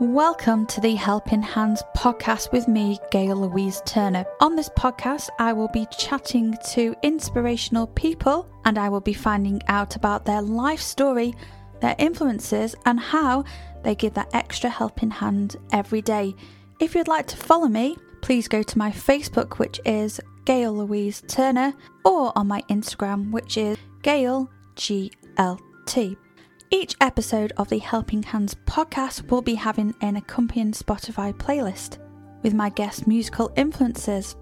Welcome to the Helping Hands podcast with me, Gail Louise Turner. On this podcast, I will be chatting to inspirational people and I will be finding out about their life story, their influences, and how they give that extra helping hand every day. If you'd like to follow me, please go to my Facebook, which is Gail Louise Turner, or on my Instagram, which is Gail GLT. Each episode of the Helping Hands podcast will be having an accompanying Spotify playlist with my guest musical influences.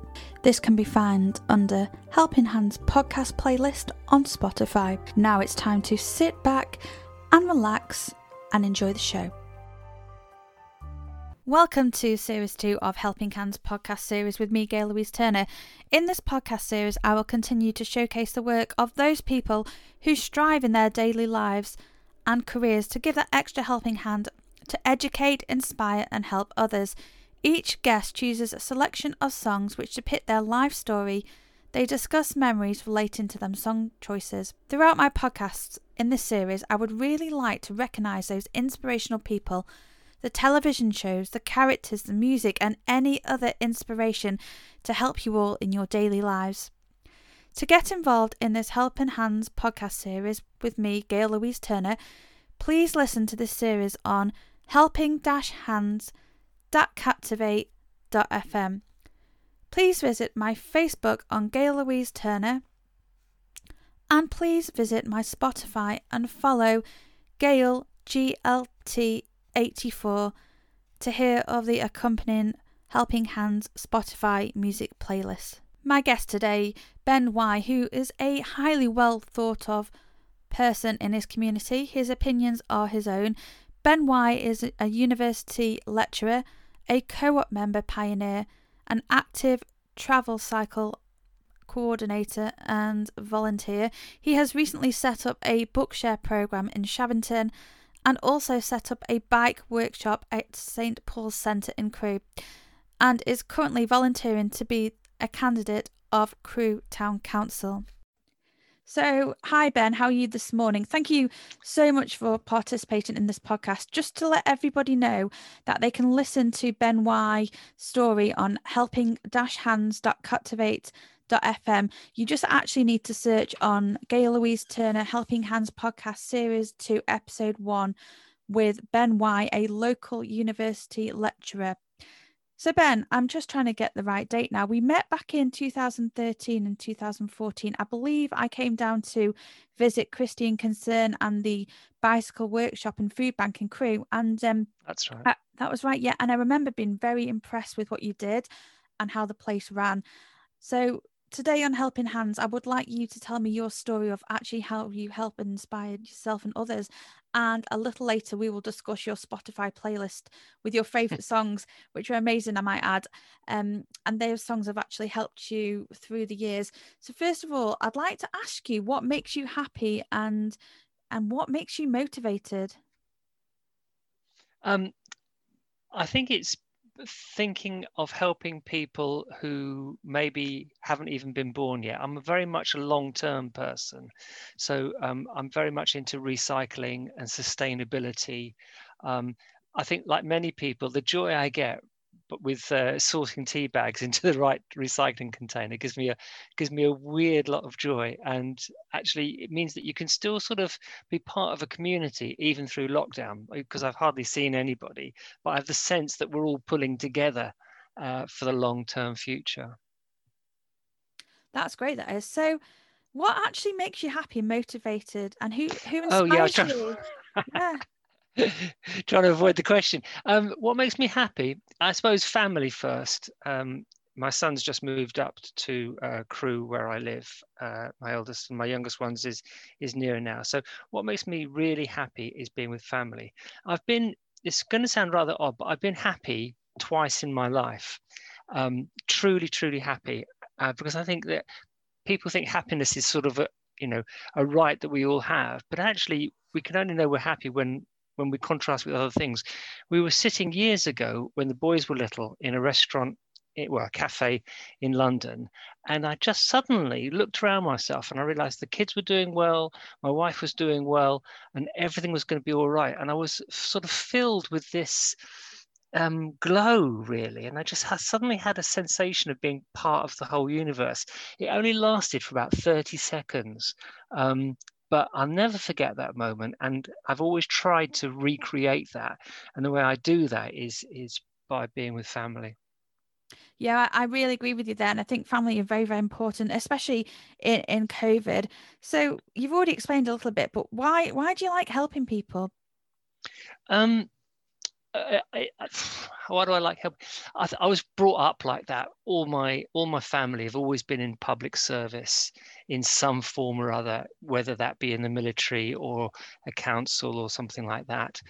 This can be found under Helping Hands podcast playlist on Spotify. Now it's time to sit back and relax and enjoy the show. Welcome to Series 2 of Helping Hands podcast series with me, Gail Louise Turner. In this podcast series, I will continue to showcase the work of those people who strive in their daily lives and careers to give that extra helping hand to educate, inspire, and help others. Each guest chooses a selection of songs which depict their life story. They discuss memories relating to them song choices. Throughout my podcasts in this series, I would really like to recognise those inspirational people the television shows, the characters, the music, and any other inspiration to help you all in your daily lives. To get involved in this Helping Hands podcast series with me, Gail Louise Turner, please listen to this series on helping-hands.captivate.fm. Please visit my Facebook on Gail Louise Turner and please visit my Spotify and follow Gail GLT 84 to hear of the accompanying Helping Hands Spotify music playlist. My guest today, Ben Wye, who is a highly well thought of person in his community. His opinions are his own. Ben Wye is a university lecturer, a co op member pioneer, an active travel cycle coordinator and volunteer. He has recently set up a bookshare program in Shavington and also set up a bike workshop at St Paul's Centre in Crewe, and is currently volunteering to be a candidate of Crewe Town Council. So, hi Ben, how are you this morning? Thank you so much for participating in this podcast. Just to let everybody know that they can listen to Ben Wye story on helping-hands.captivate.fm. You just actually need to search on Gail Louise Turner Helping Hands podcast series 2 episode 1 with Ben Wye, a local university lecturer. So, Ben, I'm just trying to get the right date now. We met back in 2013 and 2014. I believe I came down to visit Christian Concern and the bicycle workshop and food bank and Crewe. And um, that's right. I, that was right. Yeah. And I remember being very impressed with what you did and how the place ran. So, today on Helping Hands, I would like you to tell me your story of actually how you help and inspire yourself and others. And a little later, we will discuss your Spotify playlist with your favorite songs, which are amazing, I might add. Um, and those songs have actually helped you through the years. So, first of all, I'd like to ask you what makes you happy and and what makes you motivated. Um, I think it's thinking of helping people who maybe haven't even been born yet. I'm very much a long term person. So um, I'm very much into recycling and sustainability. Um, I think, like many people, the joy I get with uh, sorting tea bags into the right recycling container gives me a gives me a weird lot of joy and actually it means that you can still sort of be part of a community even through lockdown because I've hardly seen anybody but I have the sense that we're all pulling together uh, for the long term future. That's great. That is so. What actually makes you happy, and motivated, and who who inspires oh, yeah, you? yeah. trying to avoid the question. Um, what makes me happy? I suppose family first. Um, my son's just moved up to uh, Crewe where I live. Uh, my eldest and my youngest ones is is near now. So what makes me really happy is being with family. I've been. It's going to sound rather odd, but I've been happy twice in my life. Um, truly, truly happy uh, because I think that people think happiness is sort of a you know a right that we all have, but actually we can only know we're happy when when we contrast with other things. We were sitting years ago when the boys were little in a restaurant well, a cafe in London. And I just suddenly looked around myself and I realized the kids were doing well, my wife was doing well, and everything was going to be all right. And I was sort of filled with this um, glow, really. And I just suddenly had a sensation of being part of the whole universe. It only lasted for about 30 seconds. Um, but I'll never forget that moment. And I've always tried to recreate that. And the way I do that is is by being with family. Yeah, I really agree with you there. And I think family are very, very important, especially in, in COVID. So you've already explained a little bit, but why why do you like helping people? Um, I, I, why do I like help? I, I, was brought up like that. All my all my family have always been in public service in some form or other, whether that be in the military or a council or something like that.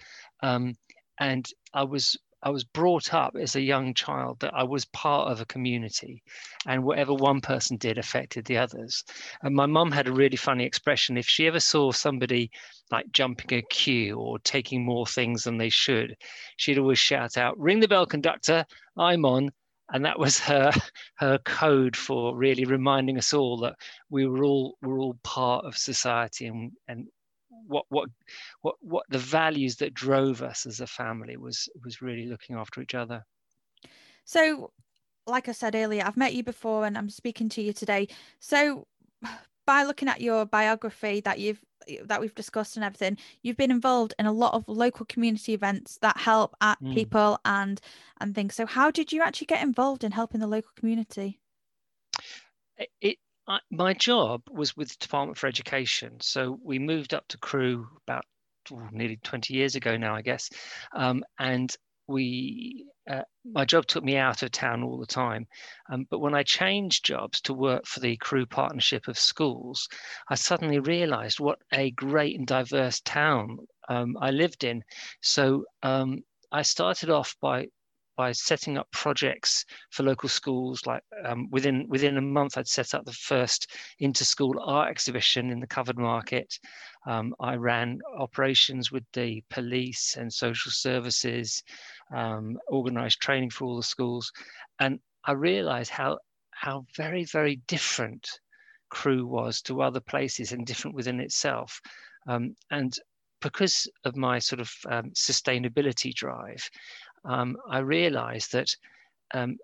Um, and I was I was brought up as a young child that I was part of a community, and whatever one person did affected the others. And my mum had a really funny expression: if she ever saw somebody like jumping a queue or taking more things than they should, she'd always shout out, "Ring the bell, conductor! I'm on." And that was her her code for really reminding us all that we were all were all part of society and and what what what what the values that drove us as a family was was really looking after each other. So like i said earlier i've met you before and i'm speaking to you today. So by looking at your biography that you've that we've discussed and everything you've been involved in a lot of local community events that help at mm. people and and things. So how did you actually get involved in helping the local community? It I, my job was with the Department for Education. So we moved up to Crewe about nearly 20 years ago now, I guess. Um, and we, uh, my job took me out of town all the time. Um, but when I changed jobs to work for the Crewe Partnership of Schools, I suddenly realized what a great and diverse town um, I lived in. So um, I started off by by setting up projects for local schools. Like um, within within a month, I'd set up the first inter-school art exhibition in the covered market. Um, I ran operations with the police and social services, um, organised training for all the schools, and I realised how how very very different Crewe was to other places and different within itself. Um, and because of my sort of um, sustainability drive, um, I realized that um,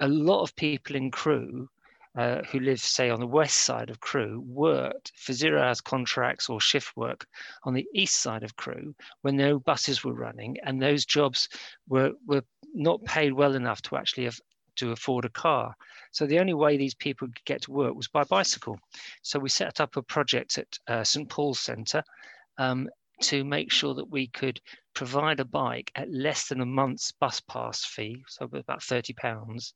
a lot of people in Crewe uh, who live, say, on the west side of Crewe worked for zero hours contracts or shift work on the east side of Crewe when no buses were running, and those jobs were, were not paid well enough to actually have, to afford a car. So the only way these people could get to work was by bicycle. So we set up a project at uh, St Paul's Centre um, to make sure that we could provide a bike at less than a month's bus pass fee, so about 30 pounds,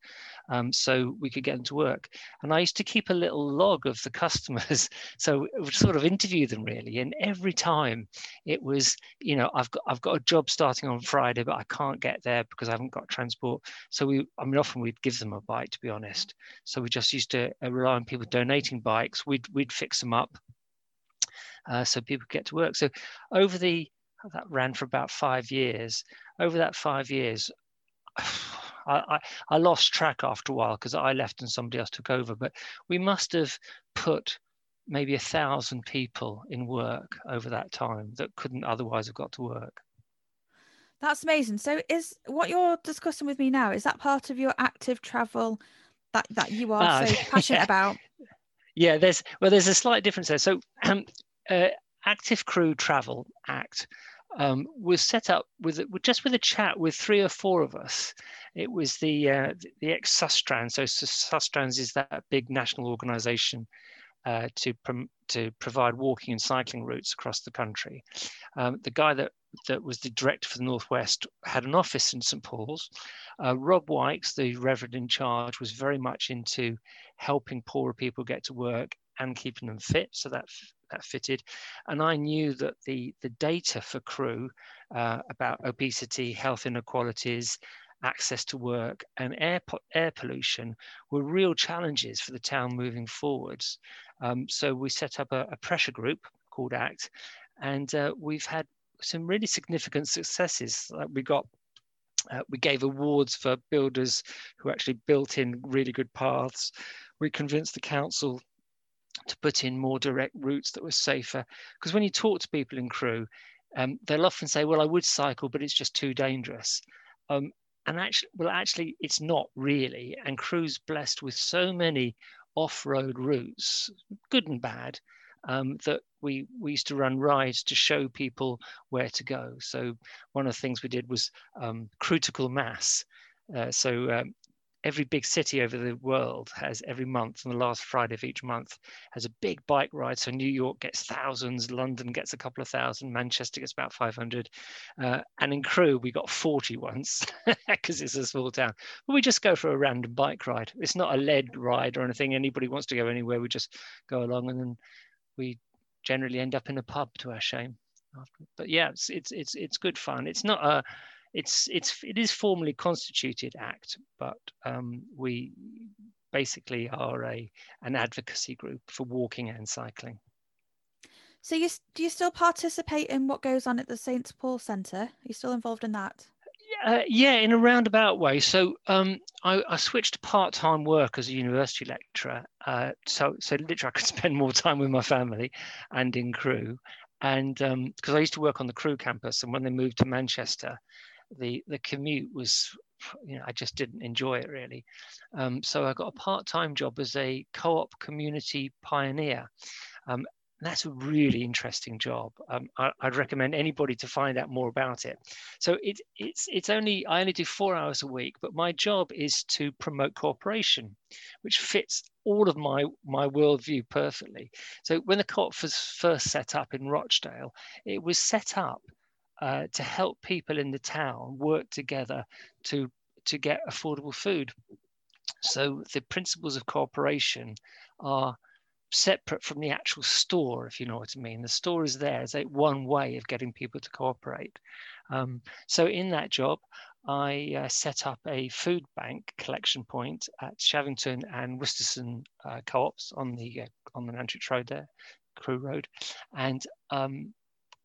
um, so we could get them to work. And I used to keep a little log of the customers, so we would sort of interview them really. And every time it was, you know, I've got I've got a job starting on Friday, but I can't get there because I haven't got transport. So we, I mean, often we'd give them a bike, to be honest. So we just used to uh, rely on people donating bikes. We'd we'd fix them up. Uh, so people get to work. So over the that ran for about five years. Over that five years, I, I, I lost track after a while because I left and somebody else took over. But we must have put maybe a thousand people in work over that time that couldn't otherwise have got to work. That's amazing. So, is what you're discussing with me now is that part of your active travel that that you are uh, so passionate yeah. about? Yeah, there's well, there's a slight difference there. So, um, uh, Active Crewe Travel Act um, was set up with, just with a chat with three or four of us. It was the uh, the ex Sustrans. So Sustrans is that big national organisation uh, to to provide walking and cycling routes across the country. Um, the guy that that was the director for the Northwest had an office in St Paul's. Uh, Rob Wykes, the Reverend in charge, was very much into helping poorer people get to work and keeping them fit. So that fitted. And I knew that the, the data for Crewe uh, about obesity, health inequalities, access to work, and air, air pollution were real challenges for the town moving forwards. Um, so we set up a, a, pressure group called ACT, and uh, we've had some really significant successes. Like we got Uh, we gave awards for builders who actually built in really good paths. We convinced the council to put in more direct routes that were safer. Because when you talk to people in Crewe, um, they'll often say, "Well, I would cycle, but it's just too dangerous." Um, and actually, well, actually, it's not really. And Crewe's blessed with so many off-road routes, good and bad, um, that we we used to run rides to show people where to go. So one of the things we did was um, critical mass. Uh, so um, every big city over the world has every month on the last friday of each month has a big bike ride. So new york gets thousands london gets a couple of thousand manchester gets about 500 uh, and in crewe we got 40 once because it's a small town. But we just go for a random bike ride. It's not a led ride or anything. Anybody wants to go anywhere we just go along and then we generally end up in a pub to our shame but yeah it's it's it's, it's good fun. It's not a it's it's it is formally constituted act, but um, we basically are a an advocacy group for walking and cycling. So you do you still participate in what goes on at the St Paul Centre? Are you still involved in that? Uh, yeah, in a roundabout way. So um, I, I, switched to part-time work as a university lecturer. Uh, so so literally I could spend more time with my family and in Crewe. And because um, I used to work on the Crewe campus, and when they moved to Manchester, the the commute was you know I just didn't enjoy it really. Um, so I got a part-time job as a co-op community pioneer. Um, that's a really interesting job. Um, I, would recommend anybody to find out more about it. So it, it's it's only I only do four hours a week, but my job is to promote cooperation, which fits all of my my worldview perfectly. So when the co-op was first set up in Rochdale, it was set up uh, to help people in the town work together to to get affordable food. So the principles of cooperation are separate from the actual store, if you know what I mean. The store is there as a one way of getting people to cooperate. Um, so in that job, I uh, set up a food bank collection point at Shavington and Wistaston uh, co-ops on the uh, on the Nantwich Road there, Crewe Road, and um,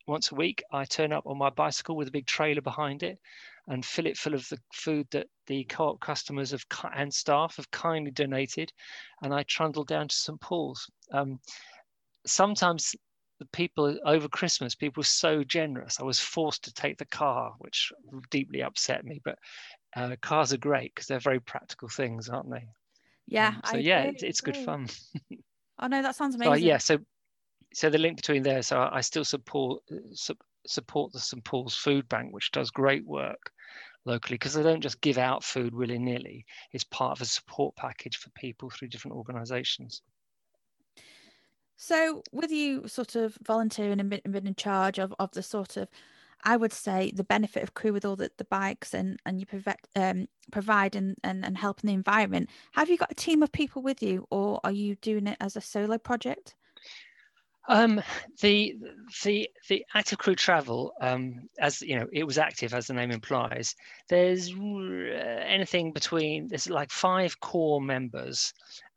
once a week, I turn up on my bicycle with a big trailer behind it and fill it full of the food that the co-op customers have, and staff have kindly donated, and I trundle down to St Paul's. Um, sometimes the people over Christmas, people were so generous. I was forced to take the car, which deeply upset me. But uh, cars are great because they're very practical things, aren't they? Yeah. Um, so I yeah, it, it's good fun. oh no, that sounds amazing. So, yeah, so so the link between there. So I still support su- support the St Paul's Food Bank, which does great work locally because they don't just give out food willy nilly. It's part of a support package for people through different organisations. So, with you sort of volunteering and being in charge of, of the sort of, I would say, the benefit of Crewe with all the, the bikes and, and you provide, um, provide and, and, and helping the environment, have you got a team of people with you or are you doing it as a solo project? Um, the the the active Crewe travel, um, as you know, it was active as the name implies. There's anything between there's like five core members,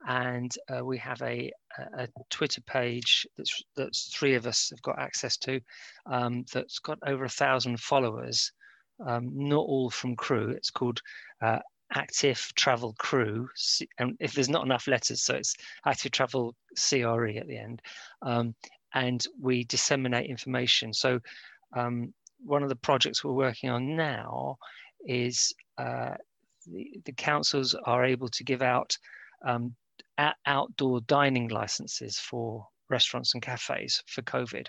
and uh, we have a, a, Twitter page that's that's three of us have got access to, um, that's got over a thousand followers. Um, not all from Crewe. It's called uh, active travel Crewe and if there's not enough letters so it's active travel cre at the end um, and we disseminate information so um, one of the projects we're working on now is uh, the, the, councils are able to give out um, outdoor dining licenses for restaurants and cafes for COVID.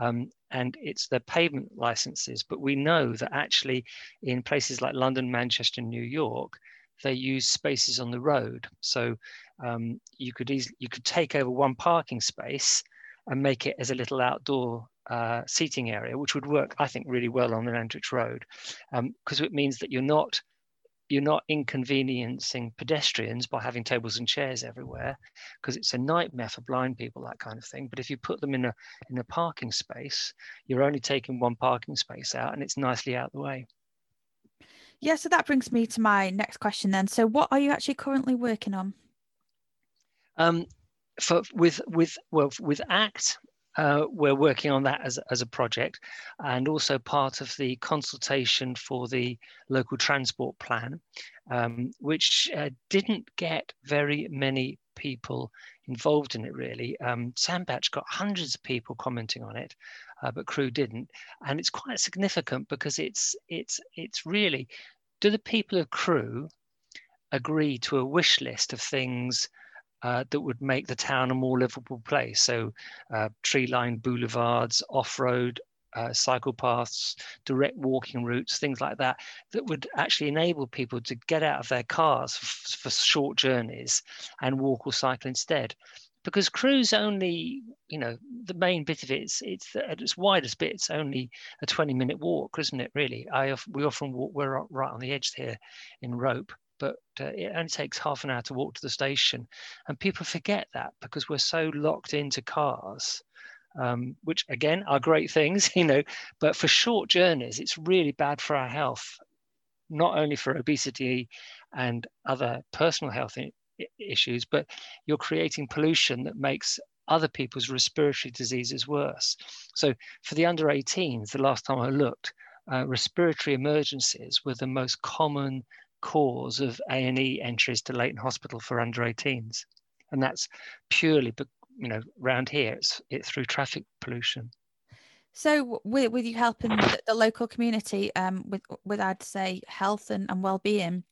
Um, and it's the payment licenses. But we know that actually in places like London, Manchester, New York, they use spaces on the road. So um, you could easily, you could take over one parking space and make it as a little outdoor uh, seating area, which would work, I think, really well on the Nantwich Road, because um, it means that you're not you're not inconveniencing pedestrians by having tables and chairs everywhere because it's a nightmare for blind people that kind of thing. But if you put them in a in a parking space you're only taking one parking space out and it's nicely out of the way. Yeah so that brings me to my next question then. So what are you actually currently working on? Um for with with well with act uh, we're working on that as, as a project and also part of the consultation for the local transport plan, um, which uh, didn't get very many people involved in it really. Um, Sandbach got hundreds of people commenting on it, uh, but Crewe didn't. And it's quite significant because it's, it's, it's really, do the people of Crewe agree to a wish list of things uh, that would make the town a more livable place. So, uh, tree lined boulevards, off road uh, cycle paths, direct walking routes, things like that, that would actually enable people to get out of their cars f- for short journeys and walk or cycle instead. Because Crewe's only, you know, the main bit of it, it's, it's at its widest bit, it's only a 20 minute walk, isn't it, really? I, we often walk, we're right on the edge here in Rope but uh, it only takes half an hour to walk to the station. And people forget that because we're so locked into cars, um, which again are great things, you know, but for short journeys, it's really bad for our health, not only for obesity and other personal health issues, but you're creating pollution that makes other people's respiratory diseases worse. So for the under 18s, the last time I looked, uh, respiratory emergencies were the most common cause of A&E entries to Leighton Hospital for under 18s. And that's purely, you know, round here, it's, it's through traffic pollution. So, with, with you helping the, the local community um, with, with, I'd say, health and, and well-being,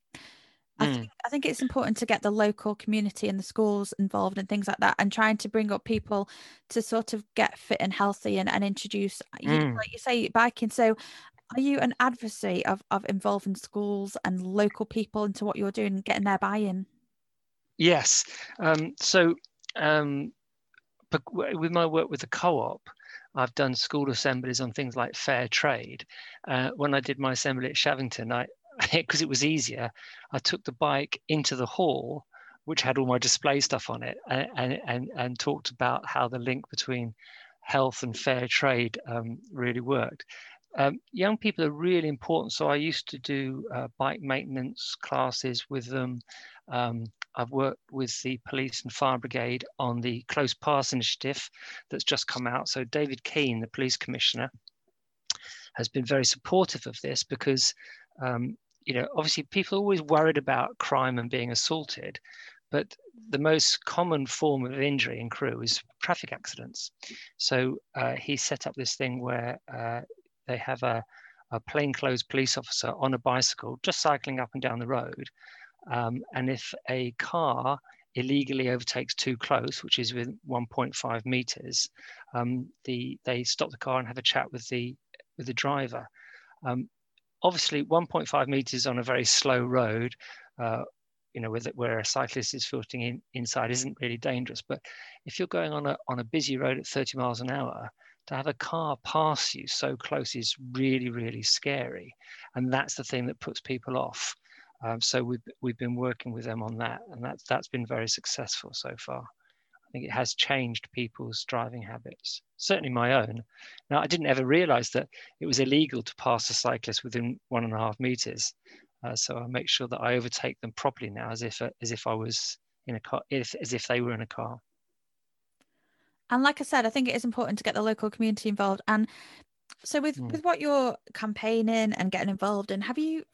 I, mm. think, I think it's important to get the local community and the schools involved and things like that, and trying to bring up people to sort of get fit and healthy and, and introduce, mm. you, like you say, biking. So, are you an adversary of, of involving schools and local people into what you're doing and getting their buy-in? Yes. Um, so um, with my work with the co-op, I've done school assemblies on things like fair trade. Uh, when I did my assembly at Shavington, I because it was easier, I took the bike into the hall, which had all my display stuff on it, and and and talked about how the link between health and fair trade um, really worked. Um, young people are really important. So I used to do uh, bike maintenance classes with them. Um, I've worked with the police and fire brigade on the close pass initiative that's just come out. So David Keane, the police commissioner, has been very supportive of this because, um, you know, obviously people are always worried about crime and being assaulted, but the most common form of injury in Crewe is traffic accidents. So uh, he set up this thing where uh, they have a, a plainclothes police officer on a bicycle just cycling up and down the road. Um, and if a car illegally overtakes too close, which is within 1.5 meters, um, the, they stop the car and have a chat with the, with the driver. Um, obviously, 1.5 meters on a very slow road, uh, you know, with, where a cyclist is filtering in, inside isn't really dangerous. But if you're going on a, on a busy road at 30 miles an hour, to have a car pass you so close is really, really scary. And that's the thing that puts people off. Um, so we've, we've been working with them on that, and that's, that's been very successful so far. I think it has changed people's driving habits, certainly my own. Now, I didn't ever realize that it was illegal to pass a cyclist within one and a half meters. Uh, so I make sure that I overtake them properly now, as if as if I was in a car, if, as if they were in a car. And like I said, I think it is important to get the local community involved. And so with mm. with what you're campaigning and getting involved in, have you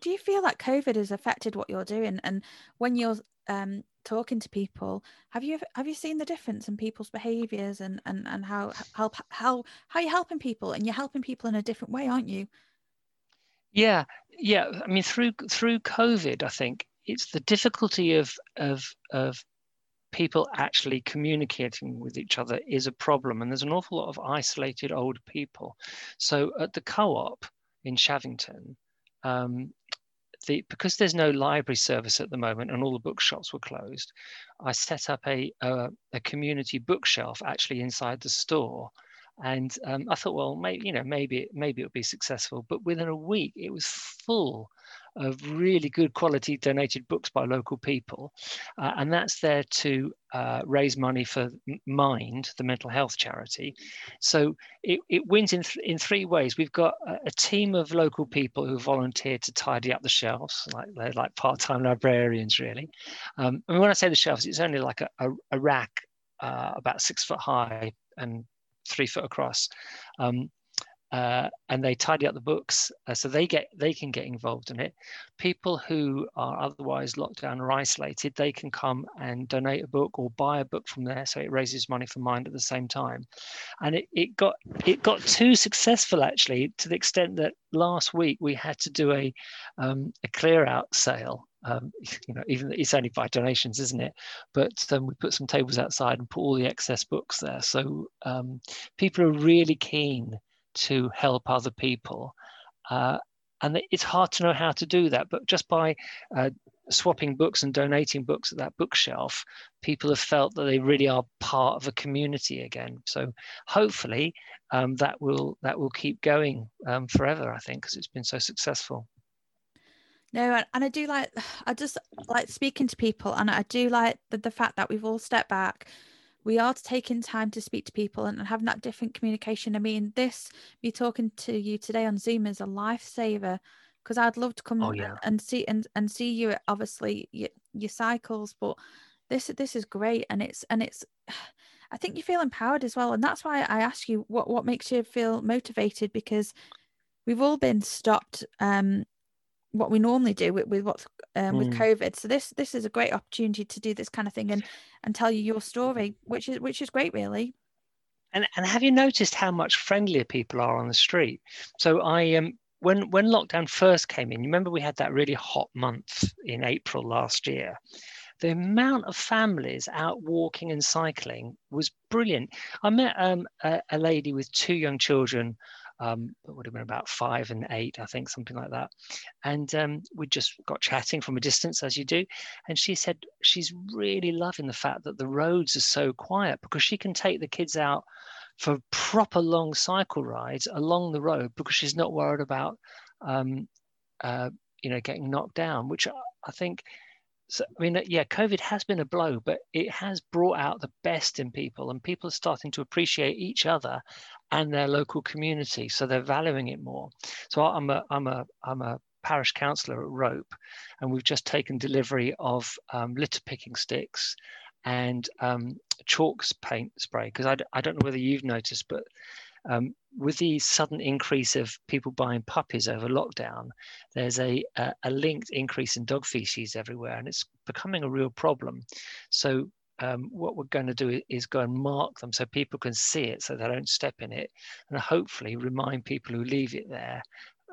do you feel like COVID has affected what you're doing? And when you're um, talking to people, have you have you seen the difference in people's behaviours and and and how help how how you're helping people and you're helping people in a different way, aren't you? Yeah, yeah. I mean, through through COVID, I think it's the difficulty of of of people actually communicating with each other is a problem. And there's an awful lot of isolated old people. So at the co op in Shavington, um, the, because there's no library service at the moment and all the bookshops were closed, I set up a, a, a community bookshelf actually inside the store. And um, I thought, well, maybe you know, maybe maybe it'll be successful. But within a week, it was full of really good quality donated books by local people. Uh, and that's there to uh, raise money for Mind, the mental health charity. So it, it wins in, th- in three ways. We've got a, a, team of local people who volunteer to tidy up the shelves, like they're like part-time librarians, really. Um, and when I say the shelves, it's only like a, a, a rack uh, about six foot high and three foot across. Um, uh, and they tidy up the books uh, so they get they can get involved in it people who are otherwise locked down or isolated they can come and donate a book or buy a book from there so it raises money for mind at the same time and it, it got it got too successful actually to the extent that last week we had to do a um, a clear out sale um, you know, even it's only by donations, isn't it? But um, we put some tables outside and put all the excess books there. So um, people are really keen to help other people. Uh, and it's hard to know how to do that, but just by uh, swapping books and donating books at that bookshelf, people have felt that they really are part of a community again. So hopefully um, that will that will keep going um, forever. I think because it's been so successful. No, and I do like I just like speaking to people, and I do like the, the fact that we've all stepped back we are taking time to speak to people and, having that different communication. I mean, this me talking to you today on Zoom is a lifesaver because I'd love to come oh, yeah. and see and, and see you obviously your, your cycles, but this this is great and it's and it's I think you feel empowered as well. And that's why I ask you what what makes you feel motivated because we've all been stopped um what we normally do with, with what's um, mm. with COVID. So this this is a great opportunity to do this kind of thing and and tell you your story, which is which is great, really. And and have you noticed how much friendlier people are on the street? So I um when when lockdown first came in, you remember we had that really hot month in April last year. The amount of families out walking and cycling was brilliant. I met um, a, a lady with two young children um, it would have been about five and eight, I think, something like that. And um, we just got chatting from a distance, as you do. And she said she's really loving the fact that the roads are so quiet because she can take the kids out for proper long cycle rides along the road because she's not worried about, um, uh, you know, getting knocked down, which I think so I mean, yeah, COVID has been a blow, but it has brought out the best in people, and people are starting to appreciate each other and their local community, so they're valuing it more. So I'm a I'm a I'm a parish councillor at Rope, and we've just taken delivery of um, litter picking sticks and um, chalks paint spray because I, I don't know whether you've noticed, but um, with the sudden increase of people buying puppies over lockdown, there's a, a, a, linked increase in dog feces everywhere, and it's becoming a real problem. So um, what we're going to do is go and mark them so people can see it, so they don't step in it, and hopefully remind people who leave it there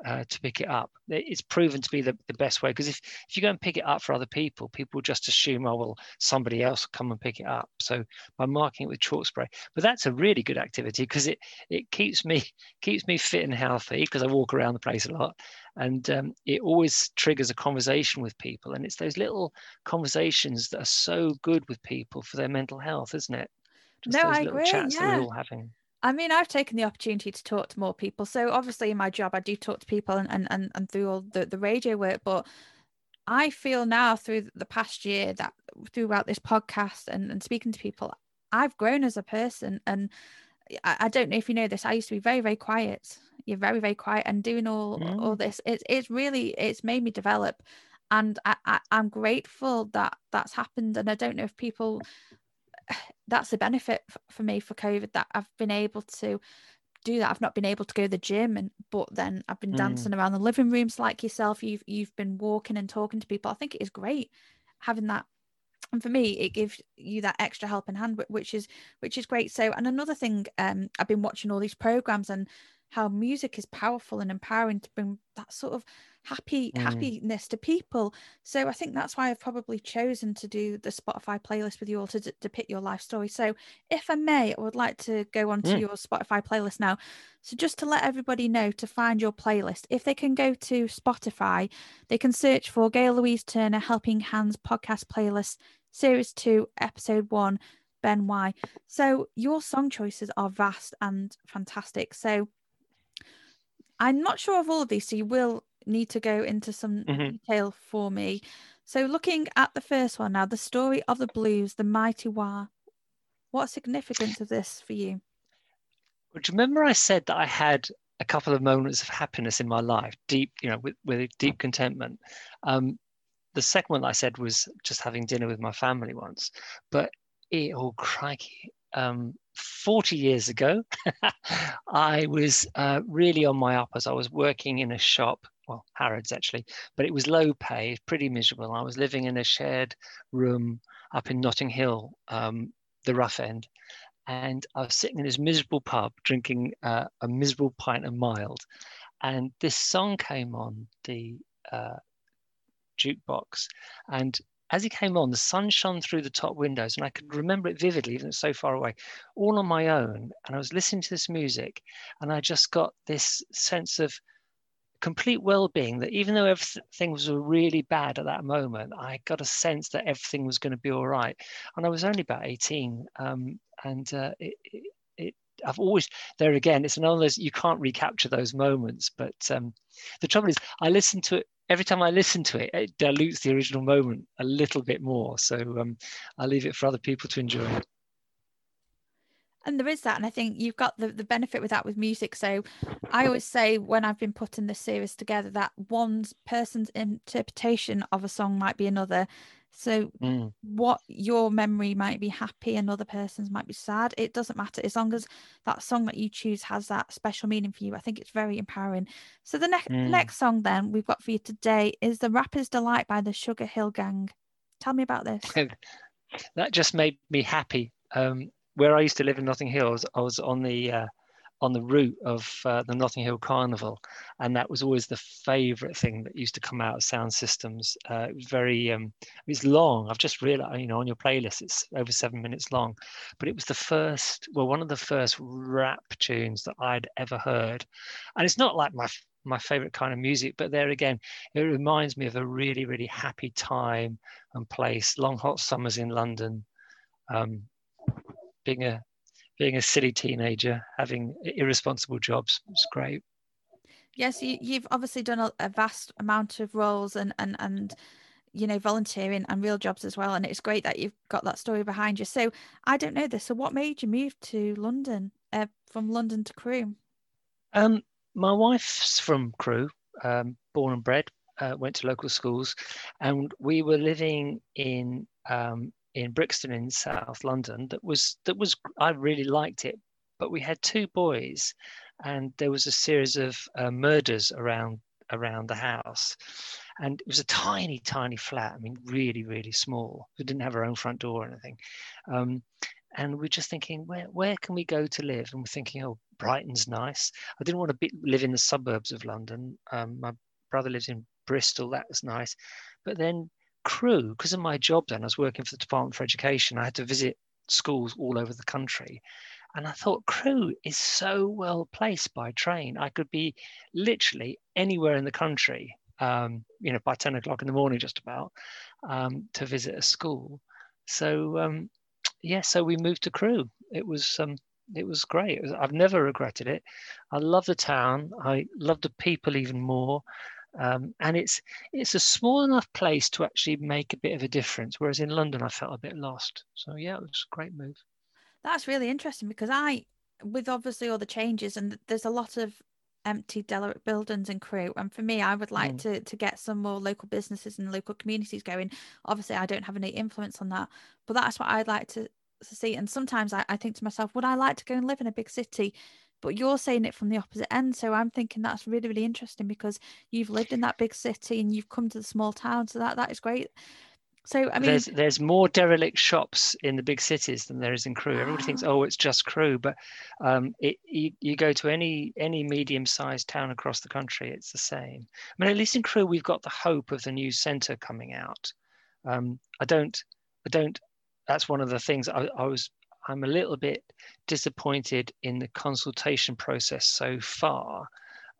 uh, to pick it up. It's proven to be the, the best way because if, if you go and pick it up for other people, people just assume, oh, well, somebody else will come and pick it up. So by marking it with chalk spray, but that's a really good activity because it, it keeps me keeps me fit and healthy because I walk around the place a lot. And um, it always triggers a conversation with people. And it's those little conversations that are so good with people for their mental health, isn't it? Just no, I agree. Yeah. That we're all having. I mean, I've taken the opportunity to talk to more people. So obviously in my job, I do talk to people and, and, and, and through all the, the radio work, but I feel now through the past year that throughout this podcast and, and speaking to people, I've grown as a person. And I, I don't know if you know this, I used to be very, very quiet. You're very, very quiet and doing all, mm. all this. It's, it's really, it's made me develop. And I, I, I'm grateful that that's happened. And I don't know if people that's a benefit for me for COVID that I've been able to do that. I've not been able to go to the gym, and but then I've been dancing mm. around the living rooms like yourself. You've you've been walking and talking to people. I think it is great having that. And for me, it gives you that extra helping hand, which is which is great. So, and another thing, um, I've been watching all these programs and how music is powerful and empowering to bring that sort of happy mm. happiness to people. So i think that's why i've probably chosen to do the spotify playlist with you all to depict your life story. So if i may i would like to go on to mm. your spotify playlist now. So just to let everybody know to find your playlist if they can go to spotify they can search for gail louise turner helping hands podcast playlist series 2 episode 1 ben wye. So your song choices are vast and fantastic. So I'm not sure of all of these, so you will need to go into some mm-hmm. detail for me. So, looking at the first one now, the story of the blues, the mighty Wah. What significance of this for you? Well, do you remember I said that I had a couple of moments of happiness in my life, deep, you know, with, with deep contentment. Um, the second one I said was just having dinner with my family once, but it, oh crikey, um, 40 years ago, I was uh, really on my uppers. I was working in a shop, well, Harrods actually, but it was low pay, pretty miserable. I was living in a shared room up in Notting Hill, um, the rough end. And I was sitting in this miserable pub drinking uh, a miserable pint of mild. And this song came on the uh, jukebox. And as he came on, the sun shone through the top windows, and I could remember it vividly, even so far away, all on my own. And I was listening to this music, and I just got this sense of complete well-being that even though everything was really bad at that moment i got a sense that everything was going to be all right and i was only about 18 um, and uh, it, it, it, i've always there again it's another those you can't recapture those moments but um, the trouble is i listened to it every time I listen to it, it dilutes the original moment a little bit more. So um, I'll leave it for other people to enjoy. And there is that, and I think you've got the, the benefit with that with music. So I always say when I've been putting this series together that one person's interpretation of a song might be another. So mm. what your memory might be happy, another person's might be sad. It doesn't matter as long as that song that you choose has that special meaning for you. I think it's very empowering. So the next mm. next song then we've got for you today is "The Rapper's Delight" by the Sugar Hill Gang. Tell me about this. that just made me happy. Um, where I used to live in Notting Hill, I was, I was on the uh, on the route of uh, the Notting Hill Carnival, and that was always the favourite thing that used to come out of sound systems. Uh, it was very, um, it was long. I've just realised, you know, on your playlist, it's over seven minutes long, but it was the first, well, one of the first rap tunes that I'd ever heard, and it's not like my my favorite kind of music but there again it reminds me of a really really happy time and place long hot summers in london um, being a being a silly teenager, having irresponsible jobs was great. Yes, you, have obviously done a, a, vast amount of roles and and and you know volunteering and real jobs as well, and it's great that you've got that story behind you. So I don't know this. So what made you move to London uh, from London to Crewe? Um, my wife's from Crewe, um, born and bred. Uh, went to local schools, and we were living in um, in Brixton in South London that was that was I really liked it, but we had two boys, and there was a series of uh, murders around around the house, and it was a tiny tiny flat. I mean, really really small. We didn't have our own front door or anything, um, and we're just thinking where where can we go to live? And we're thinking, oh, Brighton's nice. I didn't want to be, live in the suburbs of London. Um, my brother lives in Bristol. That was nice, but then Crewe, because of my job then, I was working for the Department for Education. I had to visit schools all over the country. And I thought Crewe is so well placed by train. I could be literally anywhere in the country, um, you know, by 10 o'clock in the morning, just about, um, to visit a school. So, um, yeah, so we moved to Crewe. It was, um, it was great. It was, I've never regretted it. I love the town. I love the people even more. Um, and it's it's a small enough place to actually make a bit of a difference. Whereas in London, I felt a bit lost. So yeah, it was a great move. That's really interesting because I, with obviously all the changes, and there's a lot of empty derelict buildings and Crewe. And for me, I would like mm. to to get some more local businesses and local communities going. Obviously, I don't have any influence on that, but that's what I'd like to, to see. And sometimes I, I think to myself, would I like to go and live in a big city? But you're saying it from the opposite end so i'm thinking that's really really interesting because you've lived in that big city and you've come to the small town so that that is great so I mean, there's there's more derelict shops in the big cities than there is in Crewe. Everybody thinks, ah. oh, it's just Crewe, but um, it, you, you go to any any medium-sized town across the country, it's the same. I mean, at least in Crewe, we've got the hope of the new centre coming out. Um, I don't, I don't. That's one of the things I, I was I'm a little bit disappointed in the consultation process so far,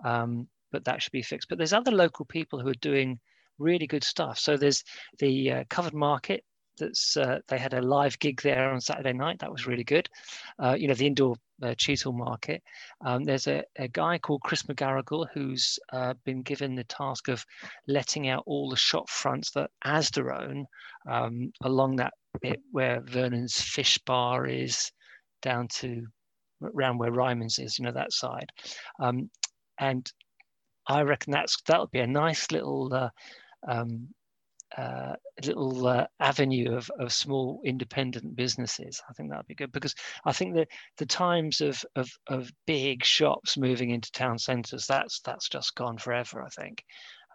um, but that should be fixed. But there's other local people who are doing really good stuff. So there's the uh, covered market. That's uh, they had a live gig there on Saturday night. That was really good. Uh, you know the indoor uh, market. Um, there's a, a, guy called Chris McGarrigle who's uh, been given the task of letting out all the shop fronts that Asda own um, along that bit where Vernon's Fish Bar is, down to around where Ryman's is, you know, that side. Um, and I reckon that's that'll be a nice little uh, um, uh, little uh, avenue of, of small independent businesses. I think that would be good because I think that the times of, of, of big shops moving into town centres, that's, that's just gone forever, I think.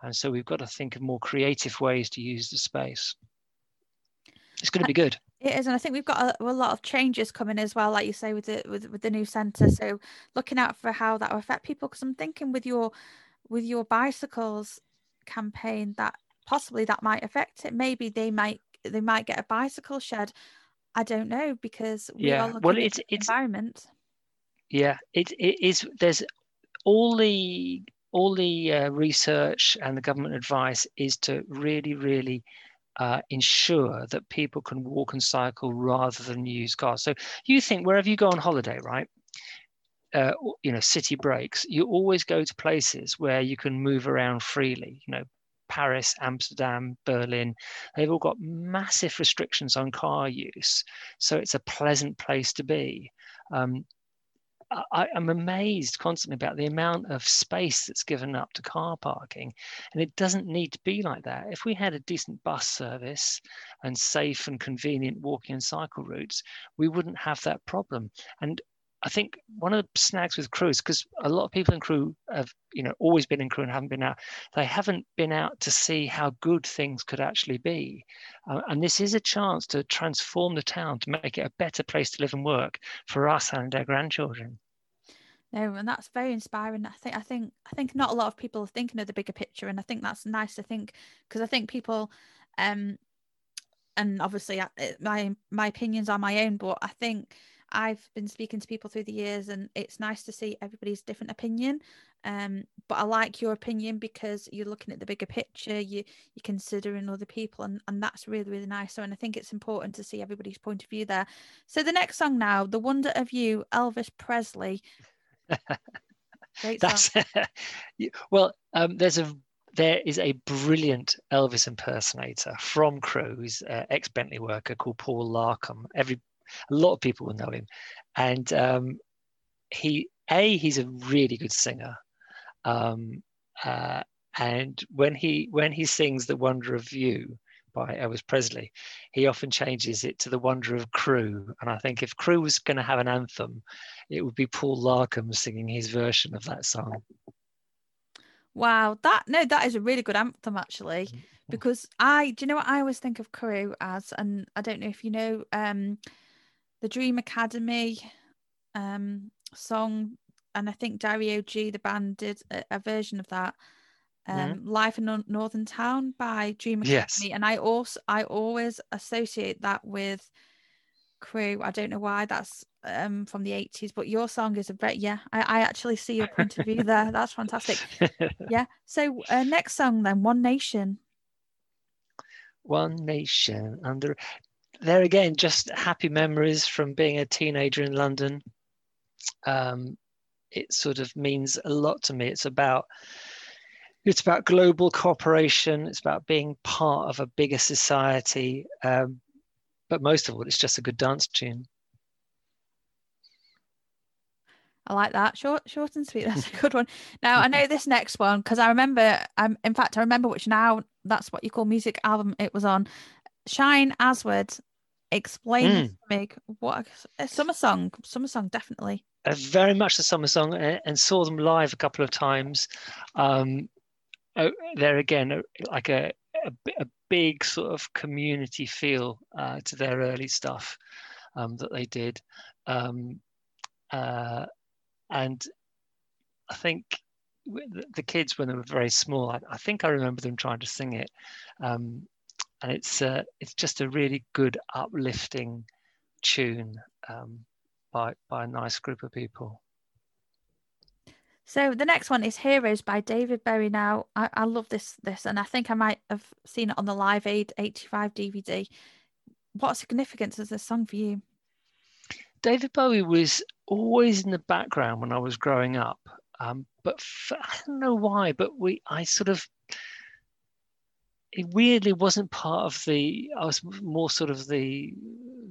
And so we've got to think of more creative ways to use the space. It's going to be good. It is, and I think we've got a, a, lot of changes coming as well, like you say, with the with, with the new centre. So looking out for how that will affect people, because I'm thinking with your with your bicycles campaign that possibly that might affect it. Maybe they might they might get a bicycle shed. I don't know because we yeah. are looking well, at it's, the it's environment. Yeah, it, it is. There's all the all the uh, research and the government advice is to really, really uh, ensure that people can walk and cycle rather than use cars. So you think wherever you go on holiday, right? Uh, you know, city breaks. You always go to places where you can move around freely. You know, Paris, Amsterdam, Berlin. They've all got massive restrictions on car use, so it's a pleasant place to be. Um, I, am amazed constantly about the amount of space that's given up to car parking. And it doesn't need to be like that. If we had a decent bus service and safe and convenient walking and cycle routes, we wouldn't have that problem. And I think one of the snags with Crewe is because a lot of people in Crewe have, you know, always been in Crewe and haven't been out. They haven't been out to see how good things could actually be, uh, and this is a chance to transform the town to make it a better place to live and work for us and our grandchildren. No, and that's very inspiring. I think I think I think not a lot of people are thinking of the bigger picture, and I think that's nice to think because I think people, um, and obviously my my opinions are my own, but I think I've been speaking to people through the years, and it's nice to see everybody's different opinion. Um, but I like your opinion because you're looking at the bigger picture. You you're considering other people, and and that's really really nice. So, and I think it's important to see everybody's point of view there. So the next song now, "The Wonder of You," Elvis Presley. Great That's well. Um, there's a there is a brilliant Elvis impersonator from Crewe's uh, ex Bentley worker called Paul Larkham. Every a lot of people will know him, and um, he a he's a really good singer, um, uh, and when he when he sings "The Wonder of You," by Elvis Presley, he often changes it to the wonder of Crewe. And I think if Crewe was going to have an anthem, it would be Paul Larkham singing his version of that song. Wow, that no, that is a really good anthem actually. Mm-hmm. Because I do you know what I always think of Crewe as, and I don't know if you know um the Dream Academy um song, and I think Dario G, the band, did a, a version of that. Mm-hmm. um mm-hmm. Life in Northern Town by Dream Academy, yes. and I also I always associate that with Crewe. I don't know why that's um from the 80s, but your song is a bit yeah. I, I actually see your point of view there. That's fantastic. yeah. So uh, next song then, One Nation. One Nation under there again, just happy memories from being a teenager in London. Um, it sort of means a lot to me. It's about it's about global cooperation. It's about being part of a bigger society. Um, but most of all, it's just a good dance tune. I like that. Short, short and sweet. That's a good one. Now I know this next one because I remember. Um, in fact, I remember which now that's what you call music album it was on. Shine Aswad. Explain mm. to me what a summer song. Summer song, definitely. Uh, very much the summer song, and, and saw them live a couple of times. Um, oh, there again, like a, a, a, big sort of community feel uh, to their early stuff um, that they did. Um, uh, and I think the kids, when they were very small, I, I think I remember them trying to sing it. Um, and it's uh, it's just a really good uplifting tune um, by by a nice group of people. So the next one is Heroes by David Bowie. Now I, I love this this and I think I might have seen it on the Live Aid 85 DVD. What significance is this song for you? David Bowie was always in the background when I was growing up. Um, but for, I don't know why, but we I sort of it weirdly wasn't part of the I was more sort of the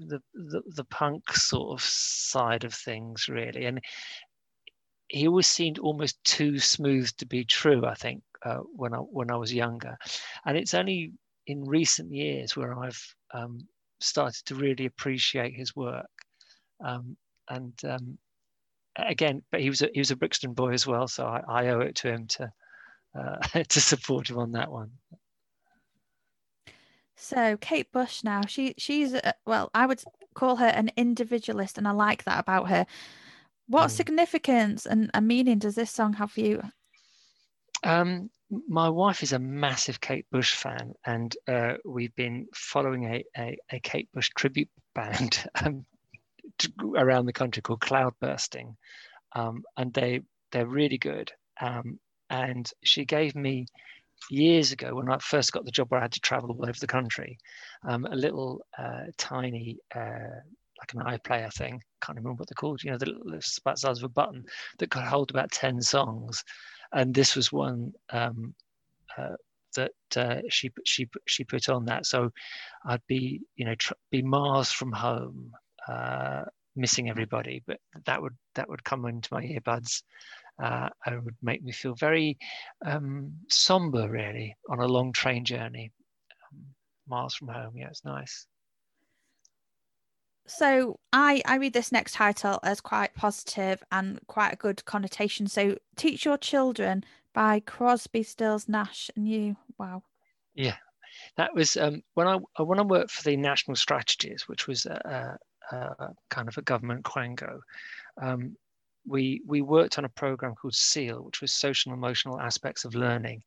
the, the the punk sort of side of things really and he always seemed almost too smooth to be true. I think uh, when I when I was younger, and it's only in recent years where I've um, started to really appreciate his work. Um, and um, again, but he was a, he was a Brixton boy as well, so I, I owe it to him to uh, to support him on that one. So Kate Bush now she she's a, well I would call her an individualist and I like that about her. What mm. significance and, and meaning does this song have for you? Um, my wife is a massive Kate Bush fan, and uh, we've been following a, a, a, Kate Bush tribute band um, around the country called Cloudbusting, um, and they they're really good. Um, and she gave me years ago when I first got the job where I had to travel all over the country, um, a little uh, tiny uh, like an iPlayer thing. Can't remember what they're called. You know, the little about size of a button that could hold about ten songs and this was one um, uh, that uh, she she she put on that. So I'd be you know tr- be miles from home, uh, missing everybody, but that would that would come into my earbuds. Uh, and would make me feel very um, somber, really, on a long train journey, um, miles from home. Yeah, it's nice. So I I read this next title as quite positive and quite a good connotation. So teach your children by Crosby, Stills, Nash, and Young. Wow. Yeah, that was um, when I when I worked for the National Strategies, which was a, a, a kind of a government quango. Um, we we worked on a program called SEAL, which was social and emotional aspects of learning,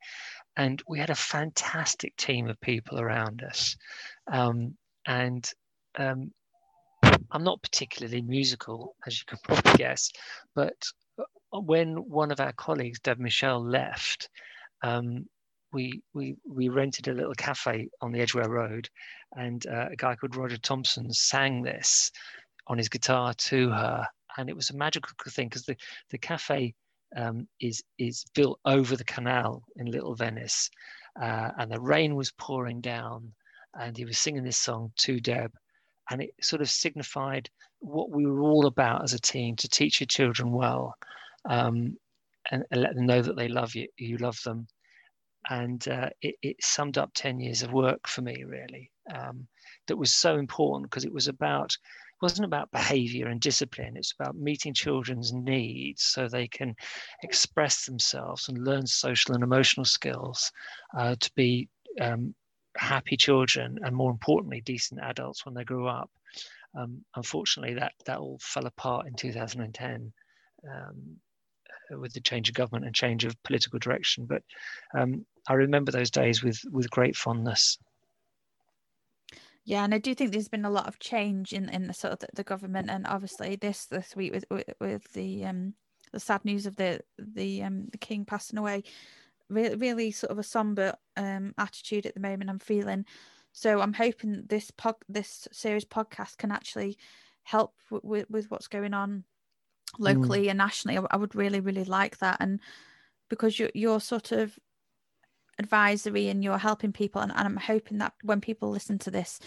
and we had a fantastic team of people around us, um, and um, I'm not particularly musical, as you can probably guess, but uh, when one of our colleagues, Deb Michelle, left, um, we, we, we rented a little cafe on the Edgware Road, and uh, a guy called Roger Thompson sang this on his guitar to her. And it was a magical thing because the, the cafe um, is, is built over the canal in Little Venice, uh, and the rain was pouring down. And he was singing this song to Deb, and it sort of signified what we were all about as a team to teach your children well um, and, and, let them know that they love you, you love them. And uh, it, it, summed up 10 years of work for me, really, um, that was so important because it was about, wasn't about behavior and discipline, it's about meeting children's needs so they can express themselves and learn social and emotional skills uh, to be um, happy children and more importantly decent adults when they grew up. Um, unfortunately that that all fell apart in 2010 um, with the change of government and change of political direction. But um, i remember those days with with great fondness yeah and i do think there's been a lot of change in in the sort of the, the government and obviously this this week with with, with the um the sad news of the the um the king passing away really, really sort of a somber um, attitude at the moment. I'm feeling so. I'm hoping this pod, this series podcast can actually help w- with with what's going on locally mm. and nationally. I, I, would really, really like that, and because you're you're sort of advisory and you're helping people, and, and I'm hoping that when people listen to this.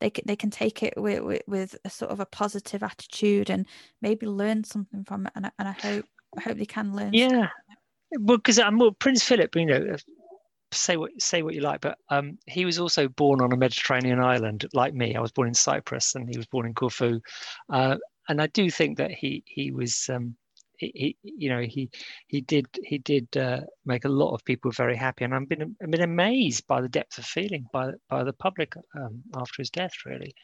They can, they can take it with, with, with a sort of a positive attitude and maybe learn something from it and, and I hope I hope they can learn yeah well, because I'm well, Prince Philip, you know, say what say what you like, but um, he was also born on a Mediterranean island, like me. I was born in Cyprus, and he was born in Corfu, uh, and I do think that he he was. Um, he, you know, he he did he did uh, make a lot of people very happy, and I've been I've been amazed by the depth of feeling by by the public um, after his death. Really,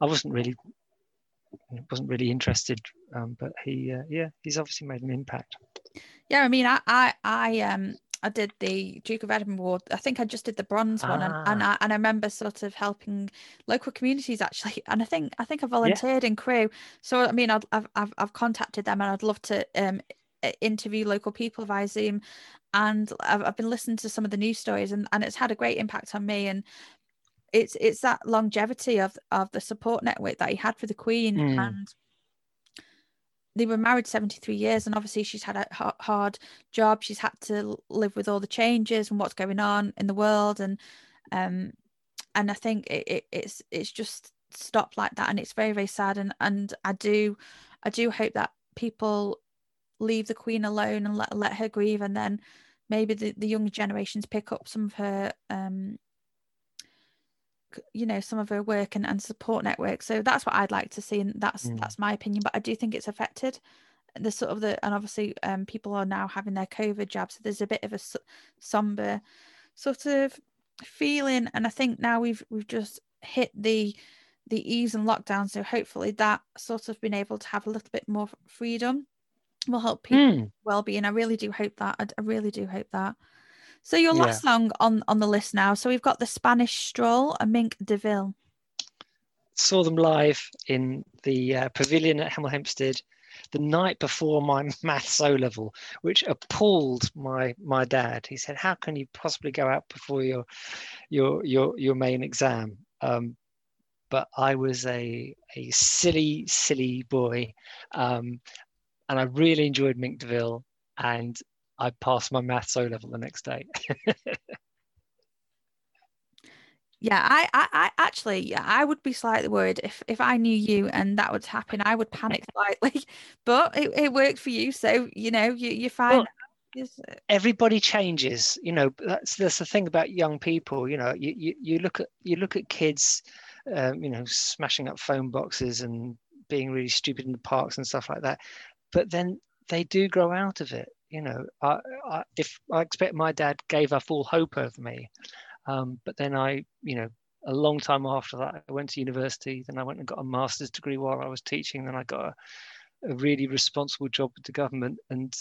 I wasn't really wasn't really interested, um, but he uh, yeah he's obviously made an impact. Yeah, I mean, I, I, I, um, I did the Duke of Edinburgh Award. I think I just did the bronze ah. one, and, and ah. I and I remember sort of helping local communities actually. And I think I think I volunteered yeah. in Crewe. So I mean, I've I've I've contacted them, and I'd love to um interview local people via Zoom. And I've, I've been listening to some of the news stories, and, and it's had a great impact on me. And it's it's that longevity of of the support network that he had for the Queen, mm. and they were married 73 years and obviously she's had a hard job. She's had to live with all the changes and what's going on in the world and um and i think it, it, it's it's just stopped like that and it's very very sad and and i do i do hope that people leave the queen alone and let, let her grieve and then maybe the, the young generations pick up some of her um you know some of her work and, and support network so that's what i'd like to see and that's mm. that's my opinion but i do think it's affected the sort of the and obviously um people are now having their covid jabs so there's a bit of a somber sort of feeling and i think now we've we've just hit the the ease and lockdown so hopefully that sort of been able to have a little bit more freedom will help people mm. well-being i really do hope that I, I really do hope that so your yeah. last song on on the list now. So we've got the Spanish Stroll and Mink DeVille. Saw them live in the uh, pavilion at Hemel Hempstead the night before my maths O level, which appalled my my dad. He said, "How can you possibly go out before your your your your main exam?" Um, but I was a a silly silly boy, um, and I really enjoyed Mink DeVille, and I passed my maths O level the next day. yeah, I, I, I actually, yeah, I would be slightly worried if if I knew you and that would happen. I would panic slightly, but it, it worked for you, so you know you you're fine. Well, everybody changes, you know. That's that's the thing about young people. You know, you you, you look at you look at kids, um, you know, smashing up phone boxes and being really stupid in the parks and stuff like that. But then they do grow out of it you know, I, I, if I expect my dad gave up all hope of me, um, but then I, you know, a long time after that, I went to university. Then I went and got a master's degree while I was teaching. Then I got a, a really responsible job with the government, and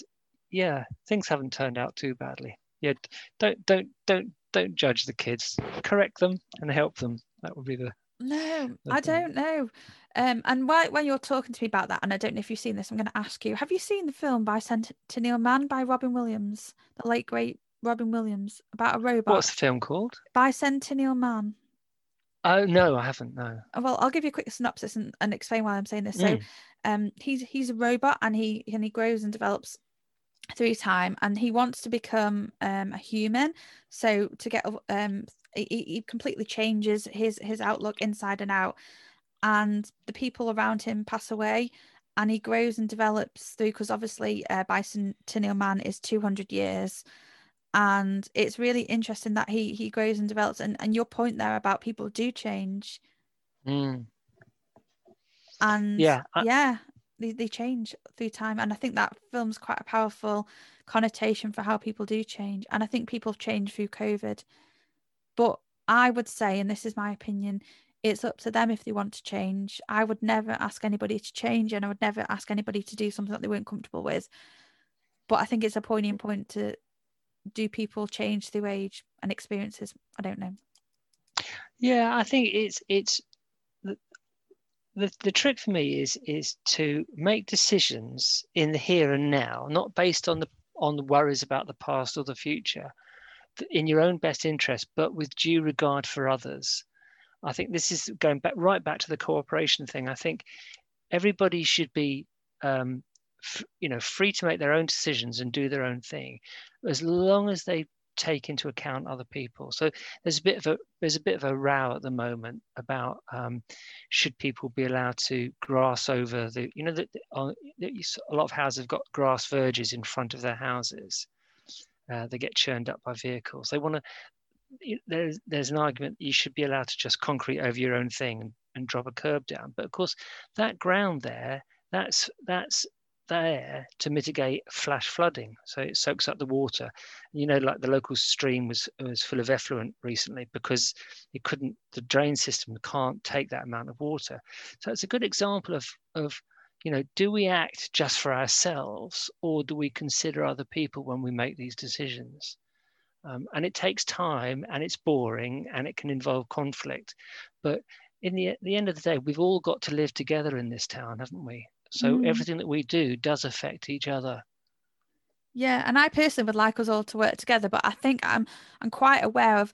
yeah, things haven't turned out too badly. Yeah, don't don't don't don't judge the kids. Correct them and help them. That would be the no, I don't know. Um, and while, when you're talking to me about that, and I don't know if you've seen this, I'm going to ask you: Have you seen the film Bicentennial Man by Robin Williams, the late great Robin Williams, about a robot? What's the film called? By Bicentennial Man. Oh no, I haven't. No. Uh, well, I'll give you a quick synopsis and, and explain why I'm saying this. So, mm. um, he's he's a robot, and he and he grows and develops through time, and he wants to become um a human. So to get um, he, he completely changes his his outlook inside and out and the people around him pass away and he grows and develops through because obviously uh, bicentennial man is 200 years and it's really interesting that he he grows and develops and, and your point there about people do change mm. and yeah I... yeah they, they change through time and i think that film's quite a powerful connotation for how people do change and i think people change through covid but i would say and this is my opinion it's up to them if they want to change. I would never ask anybody to change and I would never ask anybody to do something that they weren't comfortable with. But I think it's a poignant point to do people change through age and experiences? I don't know. Yeah, I think it's it's the, the trick for me is is to make decisions in the here and now, not based on the on the worries about the past or the future, in your own best interest, but with due regard for others. I think this is going back right back to the cooperation thing. I think everybody should be, um, f- you know, free to make their own decisions and do their own thing, as long as they take into account other people. So there's a bit of a there's a bit of a row at the moment about um, should people be allowed to grass over the you know that uh, a lot of houses have got grass verges in front of their houses. Uh, they get churned up by vehicles. They want to there's there's an argument you should be allowed to just concrete over your own thing and, and drop a curb down. But of course, that ground there, that's that's there to mitigate flash flooding, so it soaks up the water. You know, like the local stream was was full of effluent recently because it couldn't. The drain system can't take that amount of water. So it's a good example of of you know, do we act just for ourselves or do we consider other people when we make these decisions? Um, and it takes time and it's boring and it can involve conflict. But in the, the end of the day, we've all got to live together in this town, haven't we? So mm. everything that we do does affect each other. Yeah, and I personally would like us all to work together, but I think I'm I'm quite aware of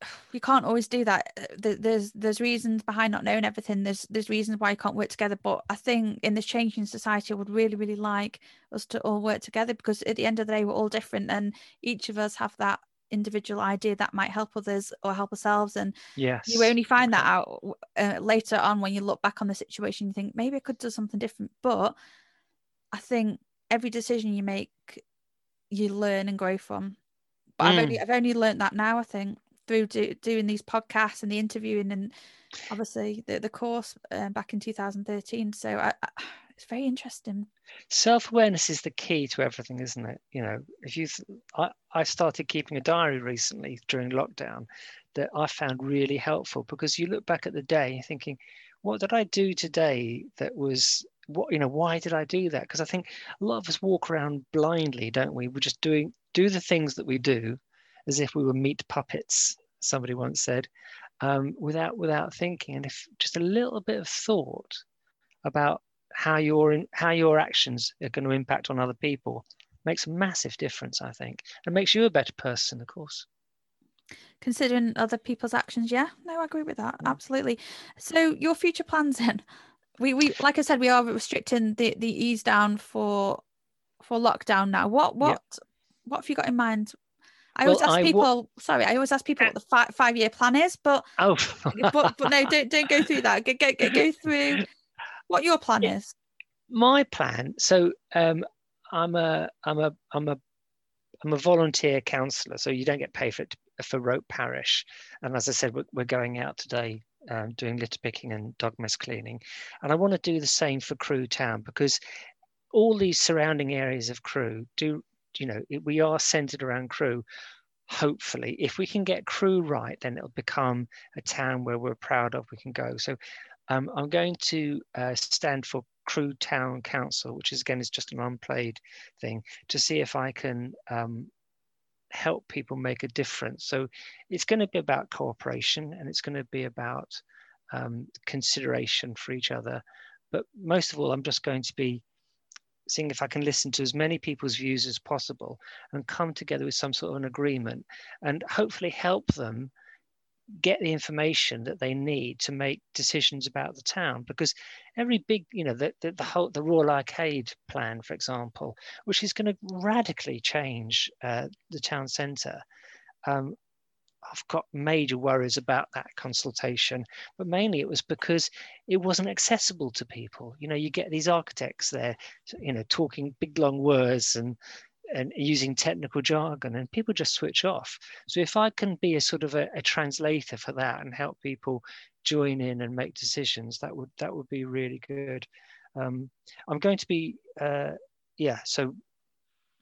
you can't always do that uh, there's there's reasons behind not knowing everything there's there's reasons why you can't work together but i think in this changing society i would really really like us to all work together because at the end of the day we're all different and each of us have that individual idea that might help others or help ourselves and yes. you only find that out uh, later on when you look back on the situation you think maybe i could do something different. But i think every decision you make you learn and grow from. But mm. i've only i've only learned that now i think through do, doing these podcasts and the interviewing and obviously the, the course uh, back in 2013 so I, I, it's very interesting. Self-awareness is the key to everything isn't it? You know if you I, I started keeping a diary recently during lockdown that i found really helpful because you look back at the day thinking what did i do today that was what you know why did i do that? Because i think a lot of us walk around blindly don't we? We're just doing do the things that we do as if we were meat puppets somebody once said um, without without thinking. And if just a little bit of thought about how your how your actions are going to impact on other people makes a massive difference i think and makes you a better person of course considering other people's actions yeah no i agree with that yeah. absolutely so your future plans then we we like I said, we are restricting the the ease down for for lockdown now. What what what have you got in mind? I always ask I people. W- sorry, I always ask people what the fi- five year plan is, but oh, but but no, don't don't go through that. Go go, go through what your plan yeah. is. My plan. So um, I'm a I'm a I'm a I'm a volunteer councillor, so you don't get paid for it for Rope Parish. And as I said, we're, we're going out today um, doing litter picking and dog mess cleaning. And I want to do the same for Crewe Town because all these surrounding areas of Crewe do, you know, we are centered around Crewe. Hopefully, if we can get Crewe right, then it'll become a town where we're proud of. We can go. So um, I'm going to uh, stand for Crewe Town Council, which is again is just an unplayed thing, to see if I can um, help people make a difference. So it's going to be about cooperation and it's going to be about um, consideration for each other. But most of all, I'm just going to be seeing if I can listen to as many people's views as possible and come together with some sort of an agreement and hopefully help them get the information that they need to make decisions about the town because every big you know the, the, the whole the royal arcade plan for example which is going to radically change uh, the town centre um, I've got major worries about that consultation, but mainly it was because it wasn't accessible to people. You know, you get these architects there, you know, talking big long words and and using technical jargon and people just switch off. So if i can be a sort of a, a, translator for that and help people join in and make decisions that would that would be really good. Um, i'm going to be uh, yeah so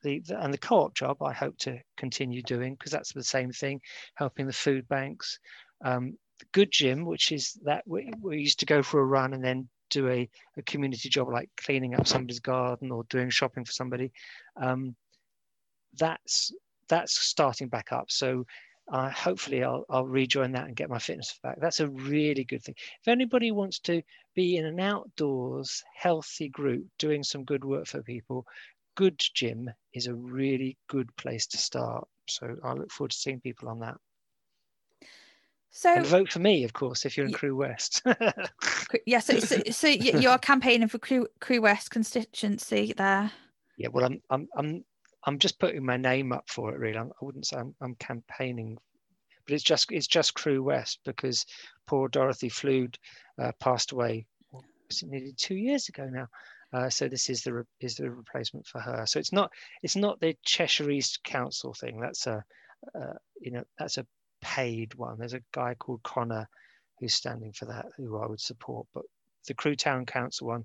the, the, and the co-op job i hope to continue doing because that's the same thing helping the food banks. Um, GoodGym which is that we, we used to go for a run and then do a, a community job like cleaning up somebody's garden or doing shopping for somebody. Um, that's that's starting back up. So uh, hopefully I'll, I'll rejoin that and get my fitness back. That's a really good thing. If anybody wants to be in an outdoors healthy group doing some good work for people, good gym is a really good place to start. So I look forward to seeing people on that. So and vote for me, of course, if you're in Crewe West. yeah, so, so, so you're campaigning for Crew, Crewe West constituency there. Yeah, well, I'm I'm I'm I'm just putting my name up for it. Really, I'm, I would not say I'm, I'm, campaigning, but it's just it's just Crewe West because poor Dorothy Flude uh, passed away. Nearly two years ago now? Uh, so this is the re- is the replacement for her. So it's not it's not the Cheshire East Council thing. That's a uh, you know that's a paid one. There's a guy called Connor who's standing for that, who I would support. But the Crewe Town Council one,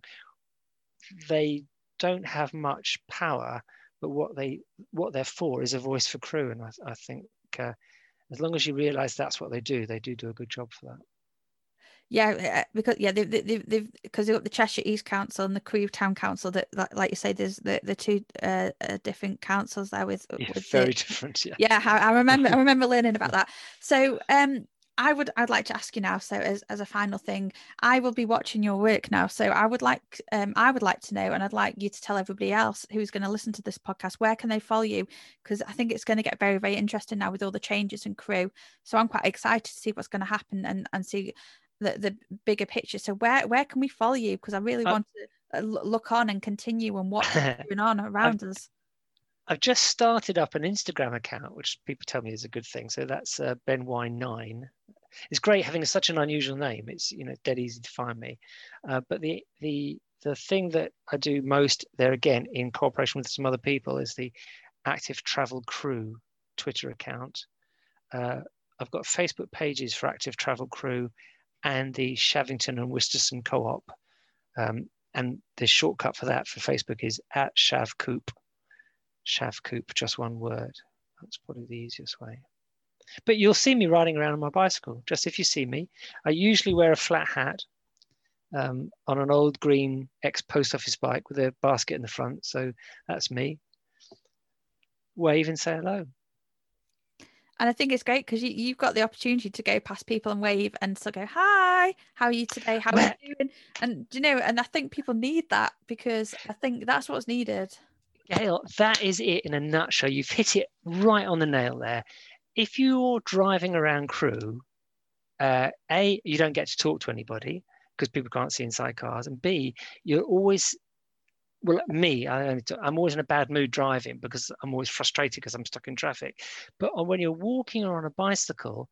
they don't have much power but what they what they're for is a voice for Crewe, and I, I think uh, as long as you realise that's what they do, they do do a good job for that. Yeah, uh, because yeah, they've they've, they've because they've got the Cheshire East Council and the Crewe Town Council. That, like you say, there's the the two uh, uh different councils there with, yeah, with very the, different. Yeah, yeah. I, I remember I remember learning about that. So um, I would I'd like to ask you now. So as, as a final thing, I will be watching your work now. So I would like um I would like to know, and I'd like you to tell everybody else who's going to listen to this podcast where can they follow you? Because I think it's going to get very very interesting now with all the changes and Crewe So I'm quite excited to see what's going to happen and and see the the bigger picture. So where where can we follow you? Because I really uh, want to uh, look on and continue and what's going on around us. I've just started up an Instagram account, which people tell me is a good thing. So that's uh, Ben Wye Nine. It's great having such an unusual name. It's you know dead easy to find me. Uh, but the the the thing that I do most there again in cooperation with some other people is the Active Travel Crewe Twitter account. Uh, I've got Facebook pages for Active Travel Crewe and the Shavington and Wistaston Co-op. Um, and the shortcut for that for Facebook is at Shavcoop. Shavcoop, just one word. That's probably the easiest way. But you'll see me riding around on my bicycle, just if you see me. I usually wear a flat hat um, on an old green ex post office bike with a basket in the front. So that's me. Wave and say hello. And I think it's great because you, have got the opportunity to go past people and wave and so go, Hi, how are you today? How are you doing? And you know, and I think people need that because I think that's what's needed. Gail, that is it in a nutshell. You've hit it right on the nail there. If you're driving around Crewe, uh, A, you don't get to talk to anybody because people can't see inside cars. And B, you're always well, me, I, am always in a bad mood driving because I'm always frustrated because I'm stuck in traffic. But when you're walking or on a bicycle,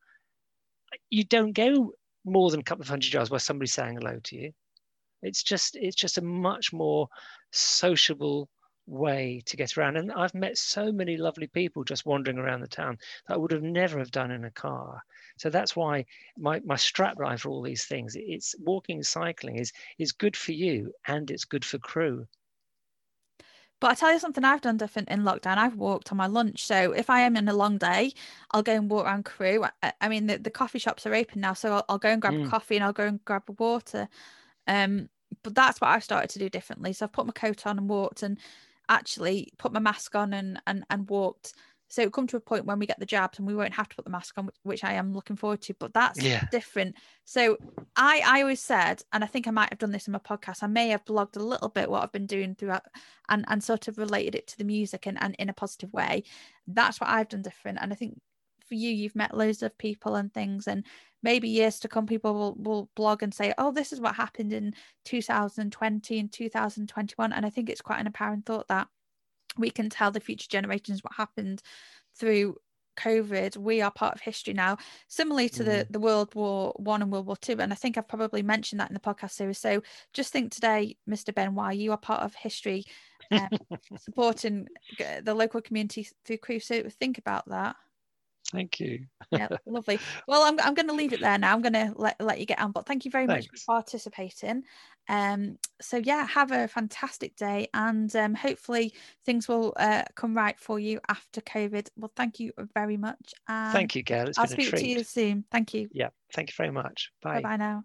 you don't go more than a couple of hundred yards where somebody's saying hello to you. It's just it's just a much more sociable way to get around. And I've met so many lovely people just wandering around the town that I would have never have done in a car. So that's why my, my strap line for all these things, it's walking cycling is is good for you and it's good for Crewe. But I tell you something I've done different in lockdown. I've walked on my lunch. So if I am in a long day, I'll go and walk around Crewe. I, I mean, the, the coffee shops are open now, so I'll, I'll go and grab mm. a coffee and I'll go and grab a water. Um, but that's what I've started to do differently. So I've put my coat on and walked, and actually put my mask on and and and walked so it'll come to a point when we get the jabs and we won't have to put the mask on, which I am looking forward to. But that's yeah. different. So I I always said, and I think I might have done this in my podcast. I may have blogged a little bit what I've been doing throughout, and and sort of related it to the music and and in a positive way. That's what I've done different. And I think for you, you've met loads of people and things, and maybe years to come, people will will blog and say, "Oh, this is what happened in 2020 and 2021." And I think it's quite an apparent thought that we can tell the future generations what happened through COVID, we are part of history now, similarly to mm. the, the World War One and World War Two. And I think I've probably mentioned that in the podcast series. So just think today, Mr. Ben Wye you are part of history, um, supporting the local community through Crewe. So think about that. Thank you. yeah, lovely. Well, I'm, I'm going to leave it there now. I'm going to let, let you get on, but thank you very Thanks. much for participating. Um, so yeah, have a fantastic day, and um, hopefully things will uh, come right for you after COVID. Well, thank you very much. thank you, Gail. It's I'll speak to you soon. Thank you. Yeah, thank you very much. Bye. Bye now.